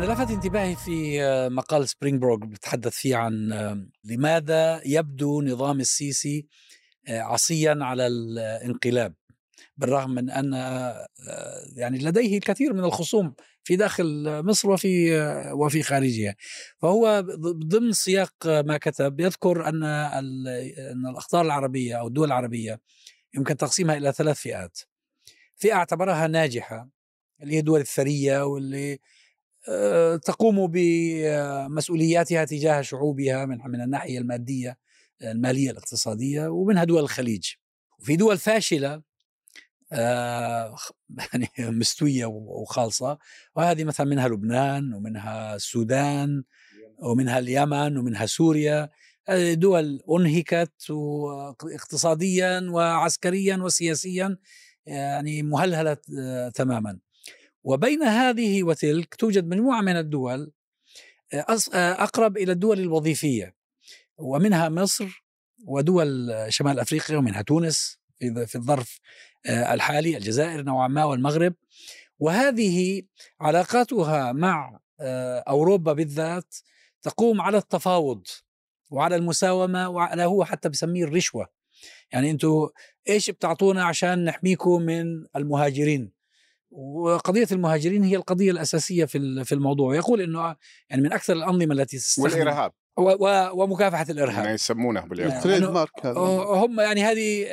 أنا لفت انتباهي في مقال سبرينغ بروك بتحدث فيه عن لماذا يبدو نظام السيسي عصيا على الانقلاب بالرغم من أن يعني لديه الكثير من الخصوم في داخل مصر وفي وفي خارجها. فهو ضمن سياق ما كتب يذكر أن أن الأخطار العربية أو الدول العربية يمكن تقسيمها إلى ثلاث فئات. فئة اعتبرها ناجحة اللي هي الدول الثرية واللي تقوم بمسؤولياتها تجاه شعوبها من من الناحية المادية المالية الاقتصادية ومنها دول الخليج. وفي دول فاشلة آه يعني مستوية وخالصة. وهذه مثلا منها لبنان ومنها السودان ومنها اليمن ومنها سوريا. دول أنهكت اقتصاديا وعسكريا وسياسيا يعني مهلهلة تماما. وبين هذه وتلك توجد مجموعة من الدول أقرب إلى الدول الوظيفية ومنها مصر ودول شمال أفريقيا ومنها تونس في الظرف الحالي الجزائر نوعا ما والمغرب. وهذه علاقاتها مع أوروبا بالذات تقوم على التفاوض وعلى المساومة وعلى هو حتى بسميه الرشوة. يعني أنتم إيش بتعطونا عشان نحميكم من المهاجرين؟ وقضية المهاجرين هي القضية الأساسية في في الموضوع. يقول إنه يعني من أكثر الأنظمة التي تستخدم والإرهاب. ومكافحة الإرهاب. ما يسمونه بالإرهاب. هم يعني هذه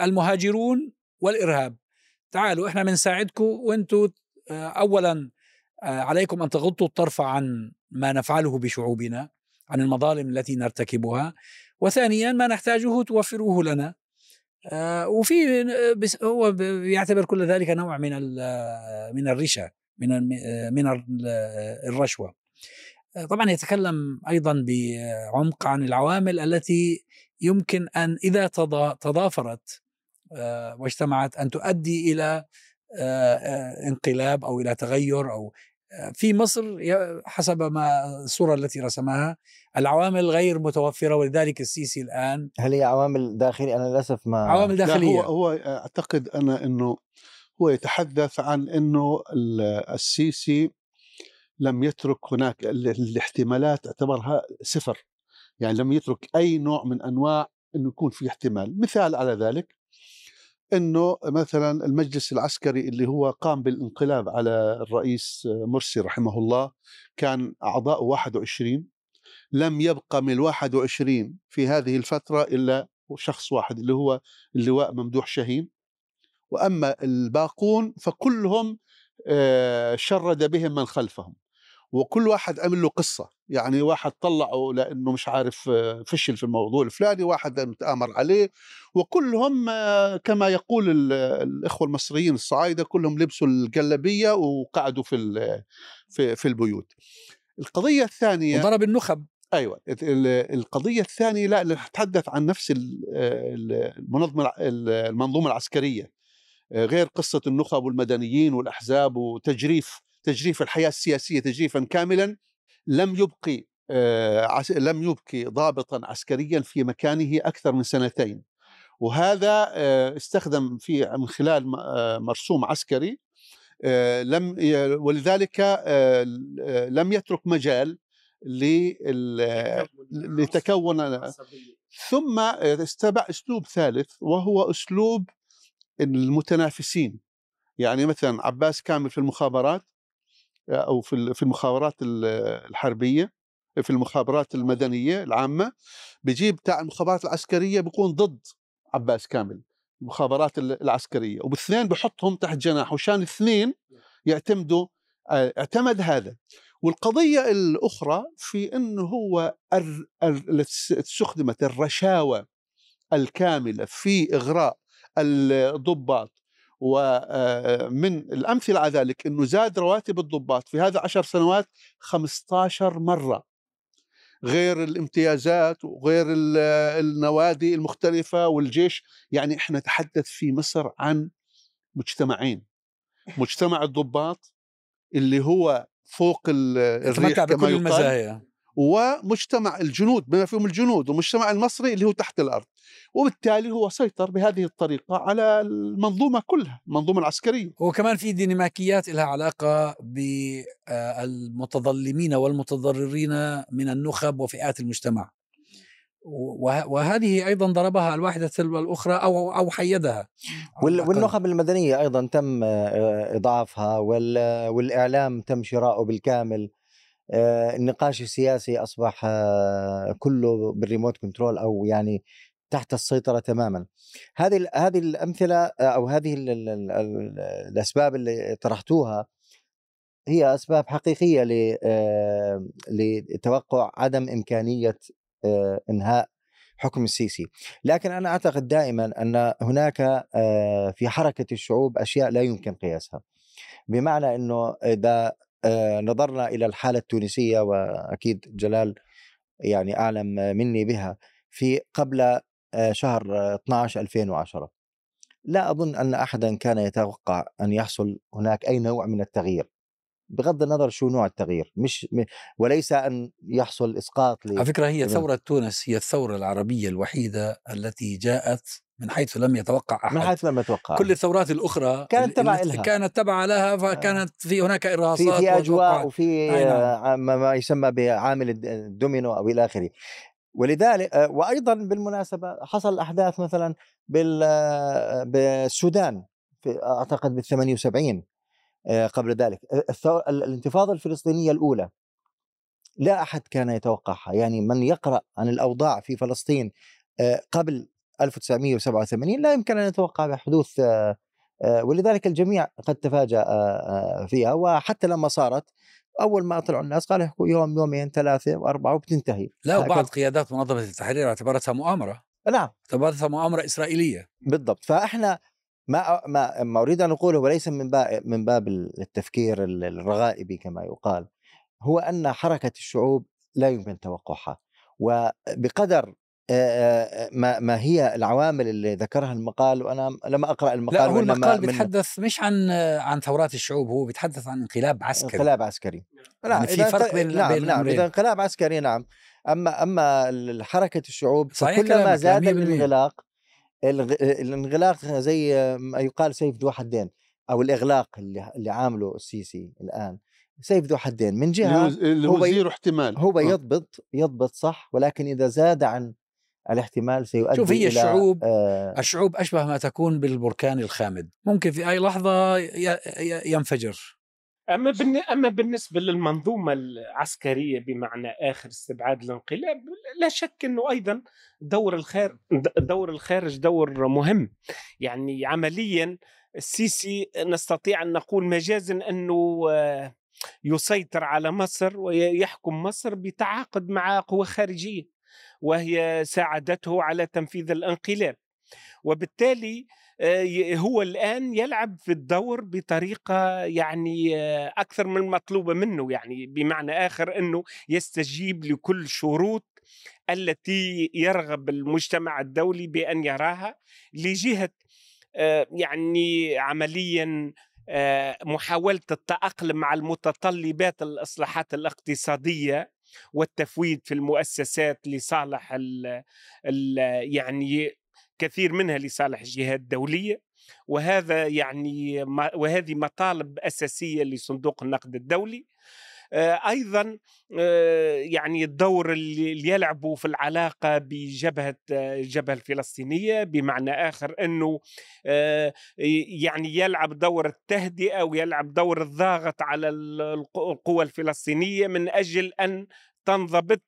المهاجرون والإرهاب. تعالوا إحنا بنساعدكم وأنتم اولا عليكم أن تغضوا الطرف عن ما نفعله بشعوبنا عن المظالم التي نرتكبها. وثانيا ما نحتاجه توفروه لنا. وفي هو يعتبر كل ذلك نوع من من الرشا من من الرشوة. طبعا يتكلم أيضا بعمق عن العوامل التي يمكن أن إذا تضافرت واجتمعت أن تؤدي إلى انقلاب أو إلى تغير أو في مصر حسب ما الصورة التي رسمها العوامل غير متوفرة ولذلك السيسي الآن هل هي عوامل داخلية؟ أنا للأسف ما عوامل داخلية لا هو, هو أعتقد أنا أنه هو يتحدث عن أنه السيسي لم يترك هناك الاحتمالات اعتبرها صفر. يعني لم يترك أي نوع من أنواع أنه يكون في احتمال. مثال على ذلك إنه مثلا المجلس العسكري اللي هو قام بالانقلاب على الرئيس مرسي رحمه الله كان أعضاء 21 لم يبقى من ال 21 في هذه الفترة إلا شخص واحد اللي هو اللواء ممدوح شاهين. وأما الباقون فكلهم شرد بهم من خلفهم. وكل واحد عمل له قصة. يعني واحد طلعه لأنه مش عارف فشل في الموضوع الفلاني واحد تآمر عليه وكلهم كما يقول الإخوة المصريين الصعايدة كلهم لبسوا الجلبية وقعدوا في في, في البيوت. القضية الثانية وضرب النخب. أيوه. القضية الثانية لا نتحدث عن نفس المنظمة المنظومة العسكرية. غير قصة النخب والمدنيين والأحزاب وتجريف تجريف الحياة السياسية تجريفا كاملا لم يبقي لم يبقي ضابطا عسكريا في مكانه أكثر من سنتين. وهذا استخدم في من خلال مرسوم عسكري لم ولذلك لم يترك مجال لتكون ثم استبع أسلوب ثالث وهو أسلوب المتنافسين. يعني مثلا عباس كامل في المخابرات أو في في المخابرات الحربية في المخابرات المدنية العامة بيجيب بتاع المخابرات العسكرية بيكون ضد عباس كامل المخابرات العسكرية وبالاثنين بحطهم تحت جناحه عشان الاثنين يعتمدوا اعتمد هذا. والقضية الأخرى في إنه هو استخدمت الرشاوى الكاملة في إغراء الضباط ومن الأمثلة على ذلك أنه زاد رواتب الضباط في هذا عشر سنوات 15 مرة غير الامتيازات وغير النوادي المختلفة والجيش. يعني إحنا نتحدث في مصر عن مجتمعين مجتمع الضباط اللي هو فوق الريح كما المزايا. ومجتمع الجنود بما فيهم الجنود والمجتمع المصري اللي هو تحت الأرض. وبالتالي هو سيطر بهذه الطريقة على المنظومة كلها المنظومة العسكرية. وكمان في ديناميكيات لها علاقة بالمتظلمين والمتضررين من النخب وفئات المجتمع. وه- وهذه أيضا ضربها الواحدة تلو الأخرى أو أو حيدها. والنخب المدنية أيضا تم آه، اضعافها وال- والإعلام تم شراؤه بالكامل. النقاش السياسي أصبح آه، كله بالريموت كنترول أو يعني تحت السيطرة تماما. هذه هذه الأمثلة آه، أو هذه ال- ال- ال- ال- الأسباب اللي طرحتوها هي أسباب حقيقية آه، لتوقع عدم إمكانية آه، إنهاء حكم السيسي. لكن أنا أعتقد دائما أن هناك آه، في حركة الشعوب أشياء لا يمكن قياسها. بمعنى إنه إذا آه، نظرنا إلى الحالة التونسية وأكيد جلال يعني أعلم مني بها في قبل آه، شهر آه، 12 2010 لا أظن أن احدا كان يتوقع أن يحصل هناك أي نوع من التغيير. بغض النظر شو نوع التغيير مش م- وليس أن يحصل إسقاط ل- على فكرة هي ثوره تونس هي الثورة العربية الوحيدة التي جاءت من حيث لم يتوقع أحد. من حيث لم يتوقع. كل الثورات الأخرى كانت تبع إلها. كانت تبع لها فكانت في هناك إرهاصات في في أجواء وتوقعات. وفي نعم. آه، ما يسمى بعامل الد- الدومينو أو إلى آخره. ولذلك آه، وأيضا بالمناسبة حصل أحداث مثلا بال آه، بالسودان في أعتقد بال 78 آه، قبل ذلك. الثور... ال- الانتفاضة الفلسطينية الأولى. لا أحد كان يتوقعها. يعني من يقرأ عن الأوضاع في فلسطين آه، قبل 1987 لا يمكن أن يتوقع بحدوث آه، آه، ولذلك الجميع قد تفاجأ آه، فيها. وحتى لما صارت أول ما طلعوا الناس قالوا يحكوا يوم يومين ثلاثة واربعه وبتنتهي. لا وبعض. قيادات منظمة التحرير اعتبرتها مؤامرة. نعم. اعتبرتها مؤامرة إسرائيلية. بالضبط. فإحنا ما ما ما أريد أن أقوله وليس من باب من باب التفكير الرغائبي كما يقال. هو أن حركة الشعوب لا يمكن توقعها. وبقدر ما ما هي العوامل اللي ذكرها المقال؟ وأنا لم أقرأ المقال لا هو المقال من بيتحدث مش عن عن ثورات الشعوب هو بيتحدث عن انقلاب عسكري. انقلاب عسكري. يعني في فرق بين- نعم بين نعم. إذا انقلاب عسكري نعم. أما أما حركة الشعوب صحيح فكلما زاد 100%. الانغلاق الغ- الانغلاق زي ما يقال سيف ذو حدين أو الإغلاق اللي اللي عامله السيسي الآن. سيف ذو حدين من جهة اللي هو هو ي- zero احتمال. هو آه. يضبط يضبط صح ولكن إذا زاد عن الاحتمال سيؤدي شوف هي إلى الشعوب آه الشعوب أشبه ما تكون بالبركان الخامد. ممكن في أي لحظة ينفجر. أما بالن... أما بالنسبة للمنظومة العسكرية بمعنى آخر استبعاد الانقلاب لا شك إنه أيضا دور الخارج دور الخارج دور مهم. يعني عمليا السيسي نستطيع أن نقول مجازا أنه آه، يسيطر على مصر ويحكم مصر بتعاقد مع قوى خارجية. وهي ساعدته على تنفيذ الانقلاب. وبالتالي آه، هو الآن يلعب في الدور بطريقة يعني آه، أكثر من مطلوبة منه يعني بمعنى آخر إنه يستجيب لكل شروط التي يرغب المجتمع الدولي بأن يراها لجهة آه، يعني عمليا محاولة التأقلم مع المتطلبات الإصلاحات الاقتصادية والتفويض في المؤسسات لصالح ال ال يعني كثير منها لصالح الجهات الدولية. وهذا يعني وهذه مطالب أساسية لصندوق النقد الدولي. أيضا آه، يعني الدور اللي يلعبه في العلاقة بجبهة آه، الجبهة الفلسطينية بمعنى آخر إنه آه، يعني يلعب دور التهدئة ويلعب دور الضاغط على ال- الق- القوى الفلسطينية من أجل أن تنضبط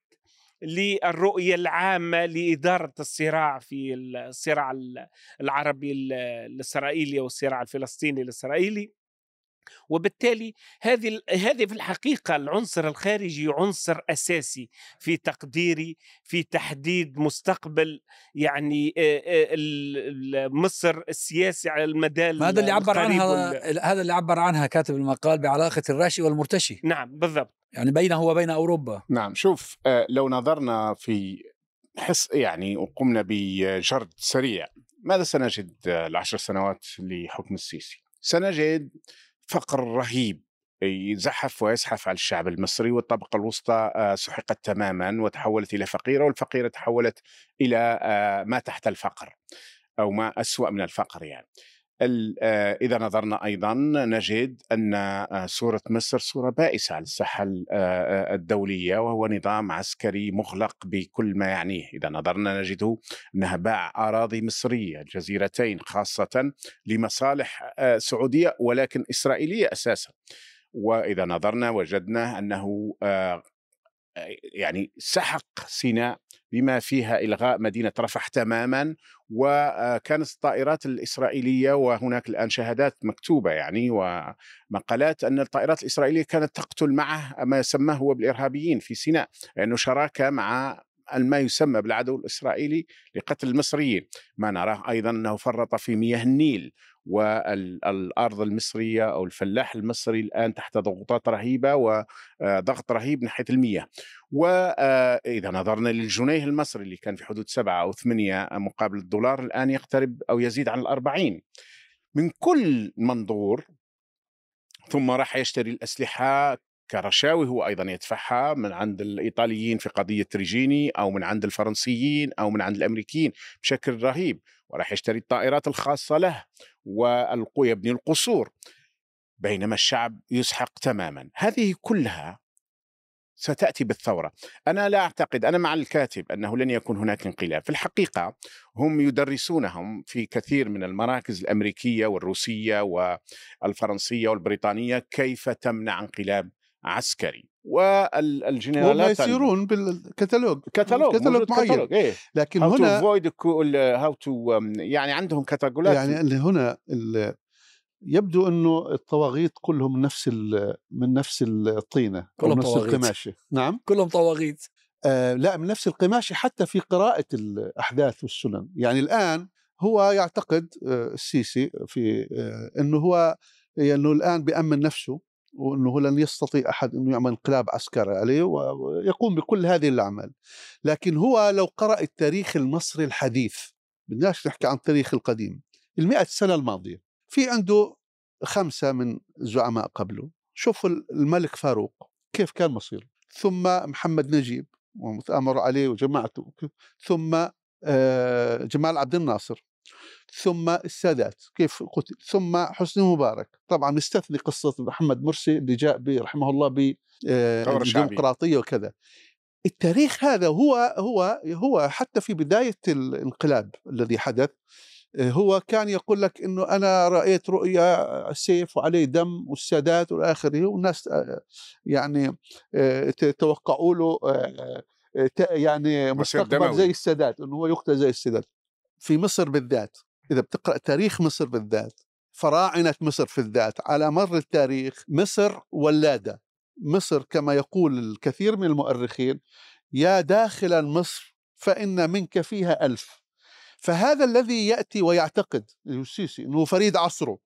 للرؤية العامة لإدارة الصراع في الصراع ال- العربي ال- الإسرائيلي والصراع الفلسطيني الإسرائيلي. وبالتالي هذه هذه في الحقيقة العنصر الخارجي عنصر أساسي في تقديري في تحديد مستقبل يعني ال- ال- مصر السياسي على المدى هذا اللي عبر عنها وال- هذا اللي عبر عنها كاتب المقال بعلاقة الراشي والمرتشي. نعم بالضبط. يعني بينه وبين أوروبا. نعم شوف لو نظرنا في حس يعني وقمنا بجرد سريع ماذا سنجد العشر سنوات لحكم السيسي؟ سنجد فقر رهيب يزحف ويزحف على الشعب المصري والطبقة الوسطى آه، سحقت تماما وتحولت إلى فقيرة والفقيرة تحولت إلى آه، ما تحت الفقر أو ما أسوأ من الفقر يعني. إذا نظرنا أيضا نجد أن صورة مصر صورة بائسة على الساحة الدولية وهو نظام عسكري مغلق بكل ما يعنيه. إذا نظرنا نجده أنها باع أراضي مصرية جزيرتين خاصة لمصالح سعودية ولكن إسرائيلية أساسا. وإذا نظرنا وجدنا آه، يعني سحق سيناء بما فيها إلغاء مدينة رفح تماما وكانت الطائرات الإسرائيلية وهناك الآن شهادات مكتوبة يعني ومقالات أن الطائرات الإسرائيلية كانت تقتل معه ما يسماه هو بالإرهابيين في سيناء لأنه شراكه مع ما يسمى بالعدو الإسرائيلي لقتل المصريين، ما نراه أيضا أنه فرط في مياه النيل والأرض المصرية أو الفلاح المصري الآن تحت ضغوطات رهيبة وضغط رهيب ناحيه المياه. واذا نظرنا للجنيه المصري اللي كان في حدود سبعة أو ثمانية مقابل الدولار الآن يقترب أو يزيد عن الأربعين. من كل منظور ثم راح يشتري الأسلحة كرشاوي هو أيضا يدفعها من عند الإيطاليين في قضية ريجيني أو من عند الفرنسيين أو من عند الأمريكيين بشكل رهيب وراح يشتري الطائرات الخاصة له ويبني القصور بينما الشعب يسحق تماما. هذه كلها ستأتي بالثورة. أنا لا أعتقد أنا مع الكاتب أنه لن يكون هناك انقلاب. في الحقيقة هم يدرسونهم في كثير من المراكز الأمريكية والروسية والفرنسية والبريطانية كيف تمنع انقلاب عسكري. والجنرالات هم يسيرون بالكتالوج. كتالوج كتالوج معين. كتالوج. إيه؟ لكن how هنا how to يعني عندهم كتالوجات يعني اللي هنا اللي يبدو إنه الطواغيت كلهم من نفس من نفس الطينة كلهم نفس. القماشة. نعم؟ كلهم طواغيت. آه لا من نفس القماشة حتى في قراءة الأحداث والسنن. يعني الآن هو يعتقد آه السيسي في آه إنه هو إنه الآن بامن نفسه. وإنه لن يستطيع أحد إنه يعمل انقلاب عسكري عليه ويقوم بكل هذه الأعمال. لكن هو لو قرأ التاريخ المصري الحديث بدناش نحكي عن التاريخ القديم المئة سنة الماضية في عنده خمسة من الزعماء قبله. شوفوا الملك فاروق كيف كان مصيره. ثم محمد نجيب ومتآمر عليه وجماعته ثم آه، جمال عبد الناصر. ثم السادات كيف قتل ثم حسني مبارك. طبعا نستثني قصة محمد مرسي اللي جاء رحمه الله بالديمقراطية وكذا. التاريخ هذا هو هو هو حتى في بداية الانقلاب الذي حدث هو كان يقول لك إنه أنا رأيت رؤيا سيف وعليه دم والسادات والى اخره والناس يعني توقعوا له يعني مستقبل زي السادات إنه هو يقتل زي السادات. في مصر بالذات. إذا بتقرأ تاريخ مصر بالذات فراعنة مصر في الذات على مر التاريخ مصر ولاده. مصر كما يقول الكثير من المؤرخين يا داخل مصر فإن منك فيها ألف. فهذا الذي يأتي ويعتقد السيسي أنه فريد عصره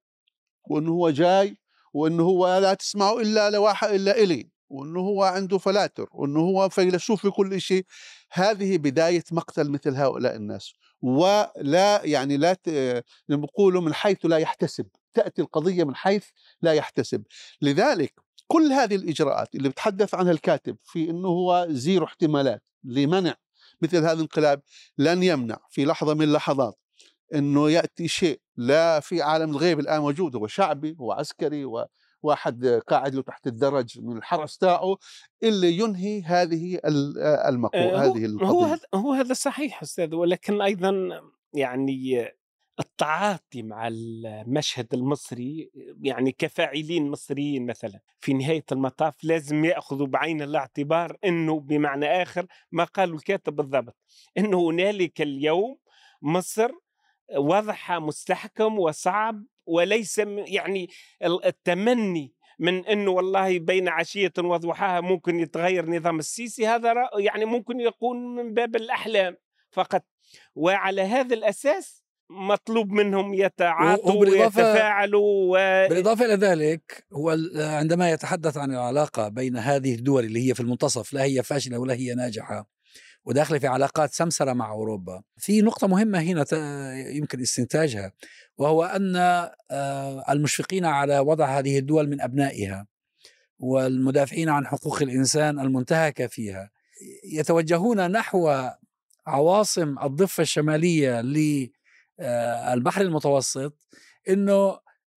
وأنه هو جاي وأنه هو لا تسمعوا إلا لواحد إلا إلي وأنه هو عنده فلاتر وأنه هو فيلسوف في كل شيء. هذه بداية مقتل مثل هؤلاء الناس. ولا يعني لا نقول من حيث لا يحتسب تأتي القضية من حيث لا يحتسب. لذلك كل هذه الإجراءات اللي بتحدث عنها الكاتب في أنه هو زيرو احتمالات لمنع مثل هذا الانقلاب لن يمنع في لحظة من اللحظات أنه يأتي شيء لا في عالم الغيب الآن موجود هو شعبي هو عسكري واحد قاعد له تحت الدرج من الحرس تاعه اللي ينهي هذه المقوله آه، هذه القضية. هو هذا هو هذا صحيح أستاذ ولكن أيضا يعني التعاطي مع المشهد المصري يعني كفاعلين مصريين مثلا في نهاية المطاف لازم يأخذوا بعين الاعتبار إنه بمعنى آخر ما قال الكاتب بالضبط إنه هنالك اليوم مصر وضعها مستحكم وصعب وليس يعني التمني من إنه والله بين عشية وضحاها ممكن يتغير نظام. السيسي هذا يعني ممكن يكون من باب الأحلام فقط. وعلى هذا الأساس مطلوب منهم يتعاطوا ويتفاعلوا و... بالإضافة إلى ذلك هو عندما يتحدث عن العلاقة بين هذه الدول اللي هي في المنتصف لا هي فاشلة ولا هي ناجحة وداخلة في علاقات سمسرة مع أوروبا في نقطة مهمة هنا يمكن استنتاجها وهو أن آه، المشفقين على وضع هذه الدول من أبنائها والمدافعين عن حقوق الإنسان المنتهكة فيها يتوجهون نحو عواصم الضفة الشمالية للبحر المتوسط إنه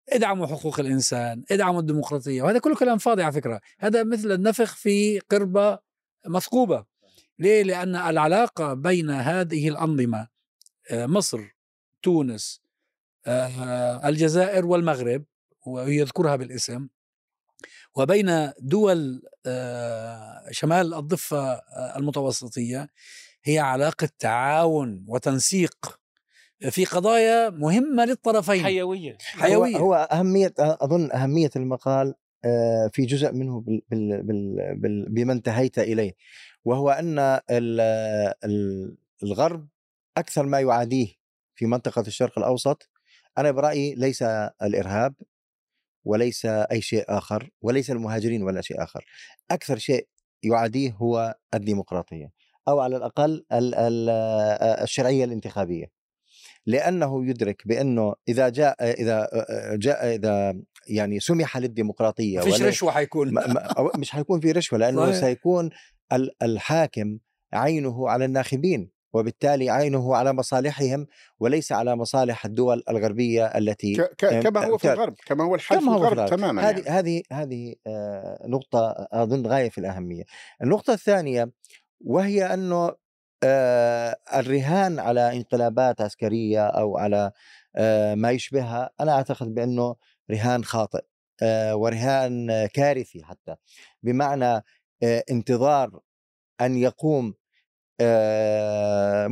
ادعموا حقوق الإنسان، ادعموا الديمقراطية، وهذا كله كلام فاضي على فكرة، هذا مثل النفخ في قربة مثقوبة. ليه؟ لأن العلاقة بين هذه الأنظمة آه، مصر، تونس، آه، الجزائر والمغرب ويذكرها بالاسم وبين دول آه، شمال الضفة المتوسطية هي علاقة تعاون وتنسيق في قضايا مهمة للطرفين. حيوية. حيوية. هو, هو أهمية أظن أهمية المقال في جزء منه بال بال بال بال بما انتهيت إليه. وهو أن الغرب أكثر ما يعاديه في منطقة الشرق الأوسط. أنا برأيي ليس الإرهاب وليس أي شيء آخر وليس المهاجرين ولا شيء آخر. أكثر شيء يعاديه هو الديمقراطية أو على الأقل الشرعية الانتخابية. لأنه يدرك بأنه إذا جاء إذا جاء إذا يعني سمح للديمقراطية فيش رشوة حيكون. مش حيكون في رشوة لأنه صحيح. سيكون الحاكم عينه على الناخبين وبالتالي عينه على مصالحهم وليس على مصالح الدول الغربية التي ك- كما هو في الغرب كما هو الحال كما في الغرب, الغرب. تماما هذه يعني. هذه هذه نقطة أظن غاية في الأهمية النقطة الثانية وهي أنه آه، الرهان على انقلابات عسكرية أو على آه، ما يشبهها أنا أعتقد بأنه رهان خاطئ آه، ورهان كارثي حتى بمعنى انتظار أن يقوم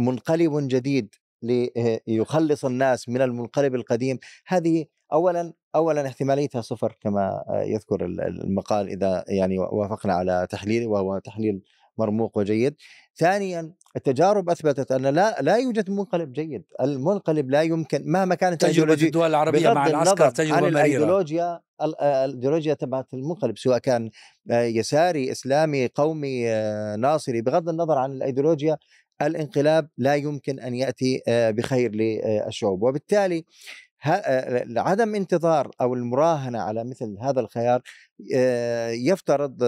منقلب جديد ليخلص الناس من المنقلب القديم. هذه اولا اولا احتماليتها صفر كما يذكر المقال إذا يعني وافقنا على تحليله وهو تحليل مرموق وجيد. ثانيا التجارب أثبتت أن لا لا يوجد منقلب جيد، المنقلب لا يمكن مهما كانت تجربة الدول العربية مع العسكر تجربة عن الأيديولوجيا الأيديولوجيا تبعت المنقلب سواء كان آه، يساري إسلامي قومي آه، ناصري بغض النظر عن الأيديولوجيا الانقلاب لا يمكن أن يأتي آه، بخير للشعوب. وبالتالي عدم انتظار أو المراهنة على مثل هذا الخيار يفترض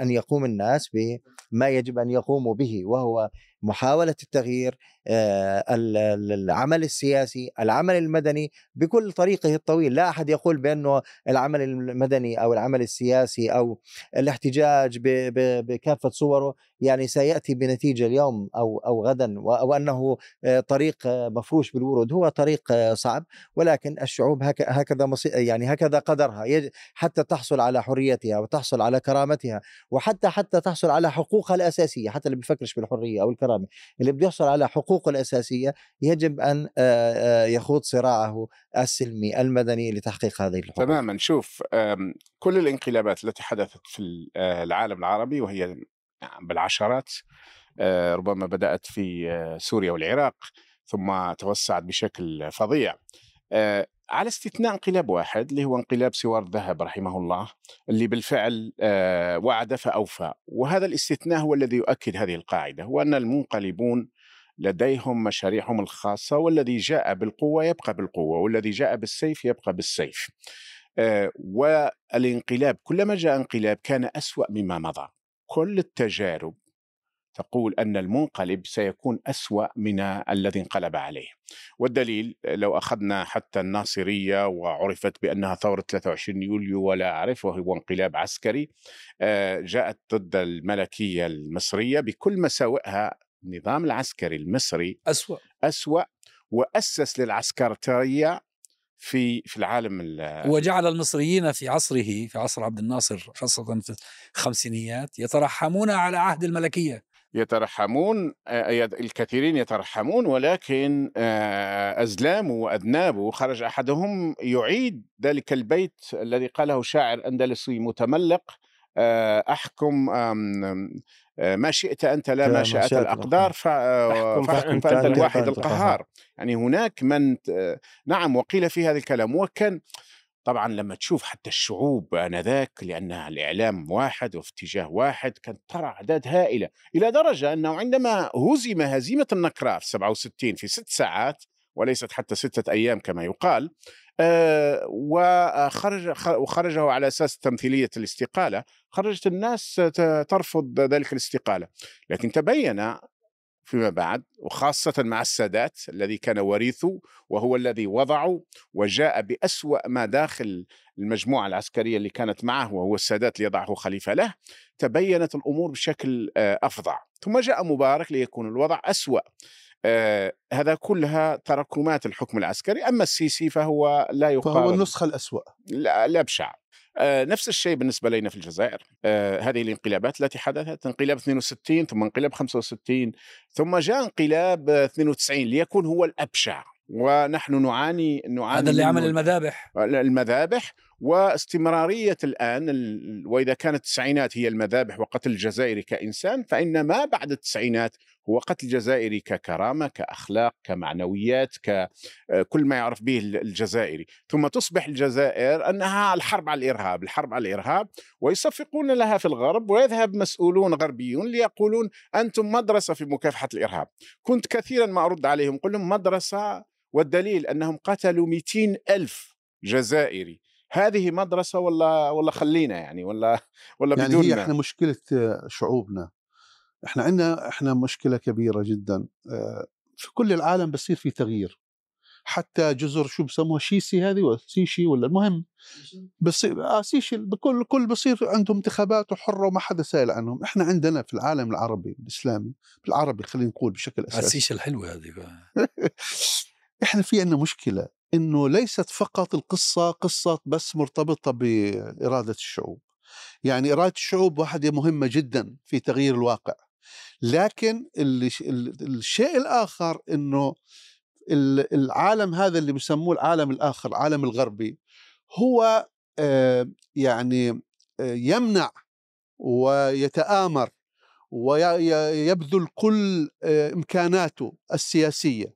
أن يقوم الناس بما يجب أن يقوموا به وهو محاولة التغيير العمل السياسي العمل المدني بكل طريقه الطويل. لا أحد يقول بأنه العمل المدني أو العمل السياسي أو الاحتجاج بكافة صوره يعني سيأتي بنتيجة اليوم أو أو غدا وأنه طريق مفروش بالورود. هو طريق صعب ولكن الشعوب هكذا يعني هكذا قدرها. حتى تحصل على حريتها وتحصل على كرامتها وحتى حتى تحصل على حقوقها الأساسية حتى اللي بيفكرش بالحرية أو الكرامة اللي بده يحصل على حقوقه الأساسية يجب أن يخوض صراعه السلمي المدني لتحقيق هذه الحقوق. تماما. شوف كل الانقلابات التي حدثت في العالم العربي وهي بالعشرات ربما بدأت في سوريا والعراق ثم توسعت بشكل فظيع. على استثناء انقلاب واحد اللي هو انقلاب سوار الذهب رحمه الله اللي بالفعل آه، وعد فأوفى. وهذا الاستثناء هو الذي يؤكد هذه القاعدة هو أن المنقلبون لديهم مشاريعهم الخاصة والذي جاء بالقوة يبقى بالقوة والذي جاء بالسيف يبقى بالسيف. آه، والانقلاب كلما جاء انقلاب كان أسوأ مما مضى. كل التجارب تقول أن المنقلب سيكون أسوأ من الذي انقلب عليه. والدليل لو أخذنا حتى الناصرية وعرفت بأنها ثورة 23 يوليو ولا أعرف وهو انقلاب عسكري آه، جاءت ضد الملكية المصرية بكل مساوئها النظام العسكري المصري أسوأ. أسوأ وأسس للعسكرتية في في العالم وجعل المصريين في عصره في عصر عبد الناصر خاصة في الخمسينيات يترحمون على عهد الملكية. يترحمون الكثيرين يترحمون ولكن أزلام وأذناب خرج أحدهم يعيد ذلك البيت الذي قاله شاعر أندلسي متملق أحكم ما شئت أنت لا ما شاءت الأقدار فاحكم فأنت, فأنت الواحد القهار. يعني هناك من نعم وقيل في هذا الكلام وكان طبعا لما تشوف حتى الشعوب آنذاك لأنها الإعلام واحد وفي اتجاه واحد كانت ترى أعداد هائلة إلى درجة أنه عندما هزم هزيمة النكراء في 67 في ست ساعات وليست حتى ستة أيام كما يقال آه، وخرج خ- وخرجه على أساس تمثيلية الاستقالة خرجت الناس ترفض ذلك الاستقالة. لكن تبين فيما بعد وخاصة مع السادات الذي كان وريثه وهو الذي وضعه وجاء بأسوأ ما داخل المجموعة العسكرية اللي كانت معه وهو السادات ليضعه خليفة له تبينت الأمور بشكل آه، أفظع. ثم جاء مبارك ليكون الوضع أسوأ. آه، هذا كلها تراكمات الحكم العسكري. أما السيسي فهو لا فهو يقارن. النسخة الاسوء لا لا بشع. آه، نفس الشيء بالنسبة لنا في الجزائر. آه، هذه الانقلابات التي حدثت انقلاب 62 ثم انقلاب 65 ثم جاء انقلاب آه، 92 ليكون هو الأبشع. ونحن نعاني نعاني هذا اللي عمل. المذابح. المذابح. واستمرارية الآن ال- وإذا كانت التسعينات هي المذابح وقتل الجزائري كإنسان فإن ما بعد التسعينات هو قتل الجزائري ككرامة كأخلاق كمعنويات ككل ما يعرف به الجزائري. ثم تصبح الجزائر أنها الحرب على الإرهاب الحرب على الإرهاب ويصفقون لها في الغرب ويذهب مسؤولون غربيون ليقولون أنتم مدرسة في مكافحة الإرهاب. كنت كثيرا ما أرد عليهم قل لهم مدرسة والدليل أنهم قتلوا 200 ألف جزائري. هذه مدرسة ولا ولا خلينا يعني ولا ولا يعني بدون هي إحنا مشكلة آه، شعوبنا. إحنا عندنا إحنا مشكلة كبيرة جدا آه، في كل العالم بصير في تغيير. حتى جزر شو بسموها شيسي هذه ولا سيشي ولا المهم بصير آه سيشي بكل كل بصير عندهم انتخابات وحرة وما حدا سائل عنهم. إحنا عندنا في العالم العربي الإسلامي بالعربي خلينا نقول بشكل أساسي. السيشه الحلوة هذه. إحنا في عندنا مشكلة. إنه ليست فقط القصة قصة بس مرتبطة بإرادة الشعوب. يعني إرادة الشعوب واحدة مهمة جدا في تغيير الواقع. لكن الشيء الآخر إنه ال- العالم هذا اللي بسموه العالم الآخر العالم الغربي هو آه، يعني آه، يمنع ويتآمر ويبذل كل آه، إمكاناته السياسية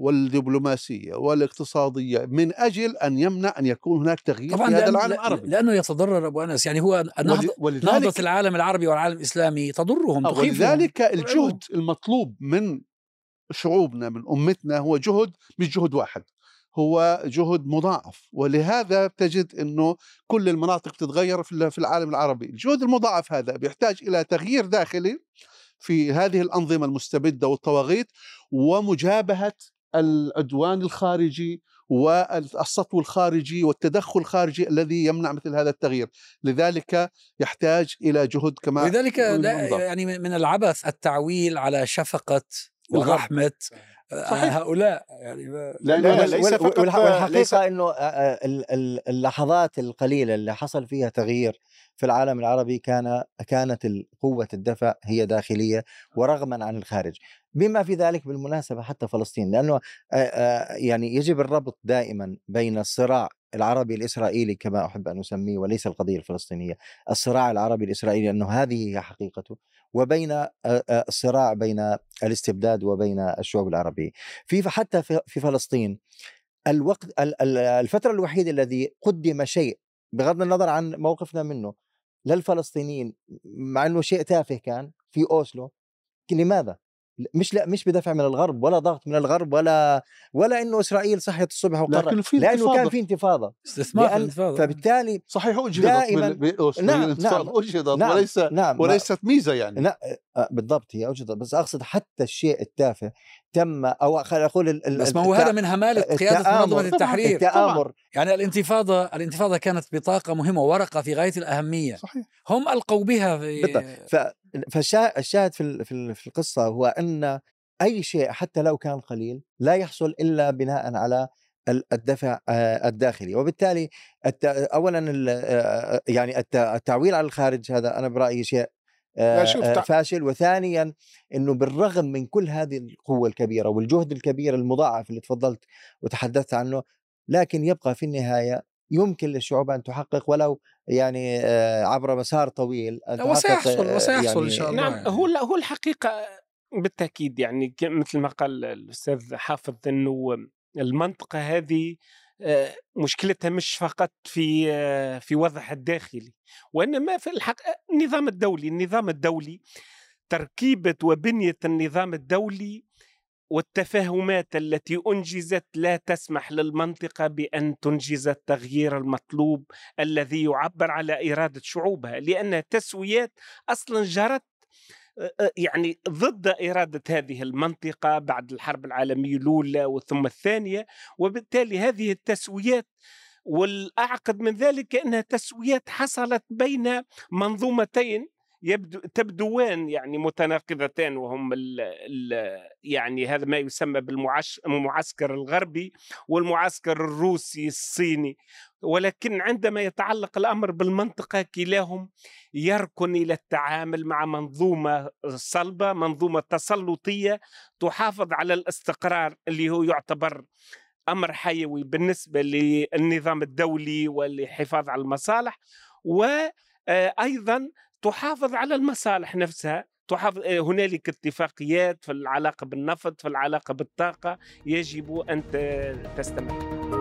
والعسكريه والدبلوماسية والاقتصادية من أجل أن يمنع أن يكون هناك تغيير طبعا في هذا العالم العربي. لأنه يتضرر أبو أنس يعني هو نهضة العالم العربي والعالم الإسلامي تضرهم آه، تخيفهم ولذلك الجهد المطلوب من شعوبنا من أمتنا هو جهد مش جهد واحد هو جهد مضاعف. ولهذا تجد إنه كل المناطق تتغير في في العالم العربي. الجهد المضاعف هذا بيحتاج إلى تغيير داخلي في هذه الأنظمة المستبدة والطواغيت ومجابهة العدوان الخارجي والسطو الخارجي والتدخل الخارجي الذي يمنع مثل هذا التغيير لذلك يحتاج إلى جهد كما بالضبط. يعني من العبث التعويل على شفقة الغرب. ورحمه صحيح. هؤلاء يعني لا لا ليس فقط والح- والحقيقة ليس إنه آه، آه، ال- ال- اللحظات القليلة اللي حصل فيها تغيير في العالم العربي كان كانت قوه الدفع هي داخلية ورغما عن الخارج بما في ذلك بالمناسبة حتى فلسطين آه، يعني يجب الربط دائما بين الصراع العربي الإسرائيلي كما أحب أن أسميه وليس القضية الفلسطينية، الصراع العربي الإسرائيلي انه هذه هي حقيقته وبين الصراع بين الاستبداد وبين الشعوب العربية في حتى في فلسطين الوقت ال- ال- الفترة الوحيدة الذي قدم شيء بغض النظر عن موقفنا منه للفلسطينيين مع إنه شيء تافه كان في أوسلو لماذا؟ مش لا مش بدفع من الغرب ولا ضغط من الغرب ولا ولا إنه إسرائيل صحيت الصبح وقررت لكن في لأنه كان. في انتفاضة. استثمار الانتفاضة. فبالتالي صحيح أجهضت دائماً- نعم، نعم. أجهضت نعم، وليس نعم وليست ميزة يعني. لا آه، بالضبط هي اوجدت بس أقصد حتى الشيء التافه تم أو خلينا نقول بس ما هو هذا من هماله قيادة. منظمة التحرير. التآمر. يعني الانتفاضة الانتفاضة كانت بطاقة مهمة ورقه في غاية الأهمية. صحيح. هم ألقوا بها في بالضبط. فالشاهد في في ال- في القصة هو أن أي شيء حتى لو كان قليل لا يحصل إلا بناء على ال- الدفع آه، الداخلي. وبالتالي الت- اولا آه، يعني الت- التعويل على الخارج هذا أنا برأيي شيء آه، فاشل. وثانيا إنه بالرغم من كل هذه القوة الكبيرة والجهد الكبير المضاعف اللي تفضلت وتحدثت عنه لكن يبقى في النهاية يمكن للشعوب أن تحقق ولو يعني آه، عبر مسار طويل تحقق، وسيحصل- آه، وسيحصل إن شاء الله. نعم يعني. هو لا هو الحقيقة بالتأكيد يعني مثل ما قال الأستاذ حافظ إنه المنطقة هذه آه، مشكلتها مش فقط في آه، في وضعها الداخلي وإنما في الحق النظام الدولي النظام الدولي تركيبة وبنية النظام الدولي والتفاهمات التي أنجزت لا تسمح للمنطقة بأن تنجز التغيير المطلوب الذي يعبر على إرادة شعوبها لأن التسويات أصلا جرت يعني ضد إرادة هذه المنطقة بعد الحرب العالمية الأولى وثم الثانية وبالتالي هذه التسويات والأعقد من ذلك أنها تسويات حصلت بين منظومتين يبدو تبدوان يعني متناقضتان وهم ال ال يعني هذا ما يسمى بالمعسكر الغربي والمعسكر الروسي الصيني. ولكن عندما يتعلق الأمر بالمنطقة كلاهم يركن إلى التعامل مع منظومة صلبة منظومة تسلطية تحافظ على الاستقرار اللي هو يعتبر أمر حيوي بالنسبة للنظام الدولي والحفاظ على المصالح. وأيضا تحافظ على المصالح نفسها تحافظ آه، هنالك اتفاقيات في العلاقة بالنفط في العلاقة بالطاقة يجب أن تستمر.